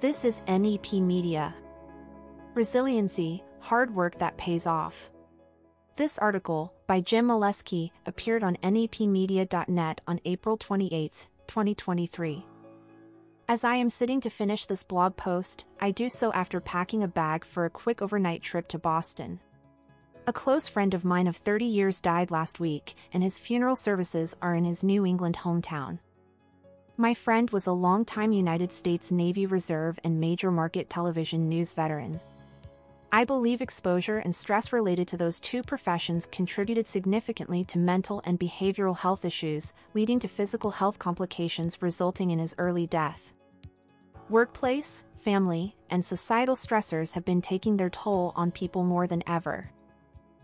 This is NEP Media. Resiliency, hard work that pays off. This article, by Jim Molesky, appeared on nepmedia.net on April 28, 2023. As I am sitting to finish this blog post, I do so after packing a bag for a quick overnight trip to Boston. A close friend of mine of 30 years died last week, and his funeral services are in his New England hometown. My friend was a longtime United States Navy Reserve and major market television news veteran. I believe exposure and stress related to those two professions contributed significantly to mental and behavioral health issues, leading to physical health complications resulting in his early death. Workplace, family, and societal stressors have been taking their toll on people more than ever.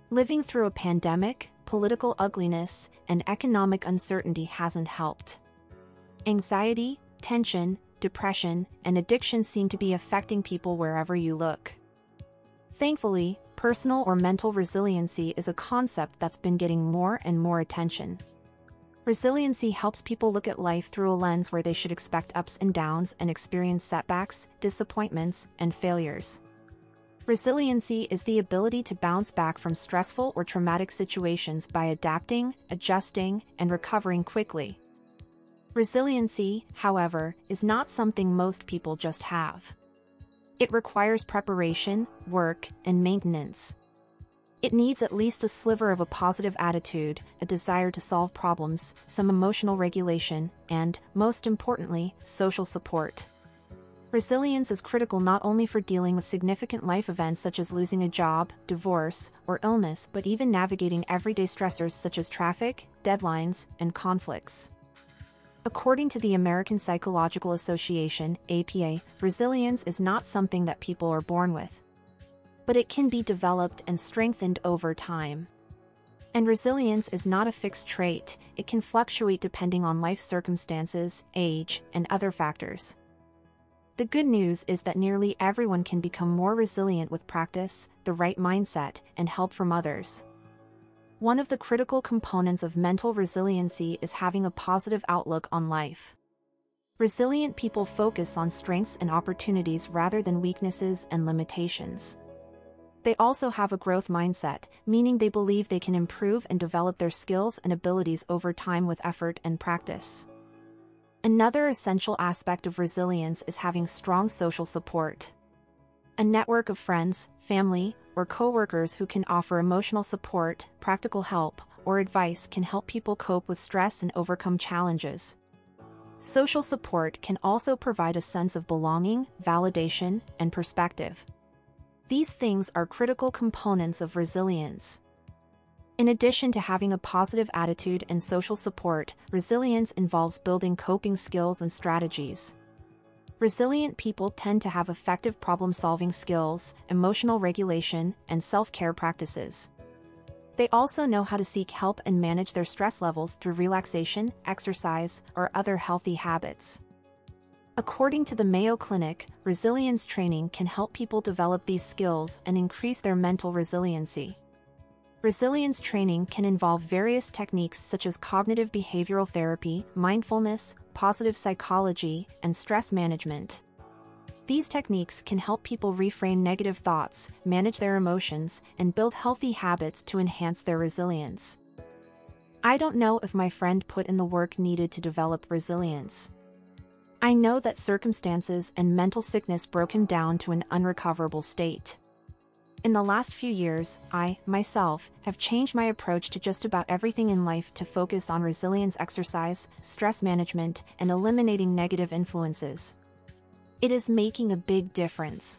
Living through a pandemic, political ugliness, and economic uncertainty hasn't helped. Anxiety, tension, depression, and addiction seem to be affecting people wherever you look. Thankfully, personal or mental resiliency is a concept that's been getting more and more attention. Resiliency helps people look at life through a lens where they should expect ups and downs and experience setbacks, disappointments, and failures. Resiliency is the ability to bounce back from stressful or traumatic situations by adapting, adjusting, and recovering quickly. Resiliency, however, is not something most people just have. It requires preparation, work, and maintenance. It needs at least a sliver of a positive attitude, a desire to solve problems, some emotional regulation, and, most importantly, social support. Resilience is critical not only for dealing with significant life events such as losing a job, divorce, or illness, but even navigating everyday stressors such as traffic, deadlines, and conflicts. According to the American Psychological Association, APA, resilience is not something that people are born with but it can be developed and strengthened over time. And resilience is not a fixed trait, it can fluctuate depending on life circumstances, age, and other factors. The good news is that nearly everyone can become more resilient with practice, the right mindset, and help from others. One of the critical components of mental resiliency is having a positive outlook on life. Resilient people focus on strengths and opportunities rather than weaknesses and limitations. They also have a growth mindset, meaning they believe they can improve and develop their skills and abilities over time with effort and practice. Another essential aspect of resilience is having strong social support. A network of friends, family, or coworkers who can offer emotional support, practical help, or advice can help people cope with stress and overcome challenges. Social support can also provide a sense of belonging, validation, and perspective. These things are critical components of resilience. In addition to having a positive attitude and social support, resilience involves building coping skills and strategies. Resilient people tend to have effective problem solving skills, emotional regulation, and self care practices. They also know how to seek help and manage their stress levels through relaxation, exercise, or other healthy habits. According to the Mayo Clinic, resilience training can help people develop these skills and increase their mental resiliency. Resilience training can involve various techniques such as cognitive behavioral therapy, mindfulness, positive psychology, and stress management. These techniques can help people reframe negative thoughts, manage their emotions, and build healthy habits to enhance their resilience. I don't know if my friend put in the work needed to develop resilience. I know that circumstances and mental sickness broke him down to an unrecoverable state. In the last few years, I, myself, have changed my approach to just about everything in life to focus on resilience exercise, stress management, and eliminating negative influences. It is making a big difference.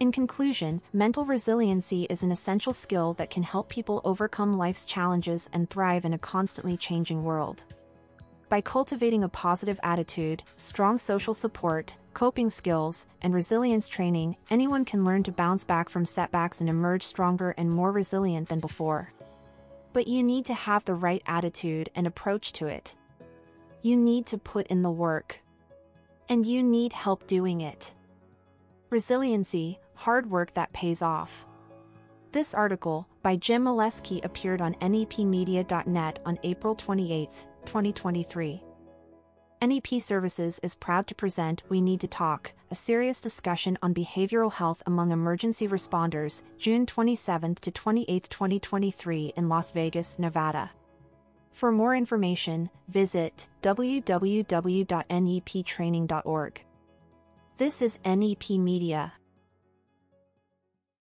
In conclusion, mental resiliency is an essential skill that can help people overcome life's challenges and thrive in a constantly changing world. By cultivating a positive attitude, strong social support, coping skills, and resilience training, anyone can learn to bounce back from setbacks and emerge stronger and more resilient than before. But you need to have the right attitude and approach to it. You need to put in the work. And you need help doing it. Resiliency, hard work that pays off. This article, by Jim Molesky appeared on nepmedia.net on April 28, 2023. NEP Services is proud to present We Need to Talk, a serious discussion on behavioral health among emergency responders, June 27 to 28, 2023 in Las Vegas, Nevada. For more information, visit www.neptraining.org. This is NEP Media.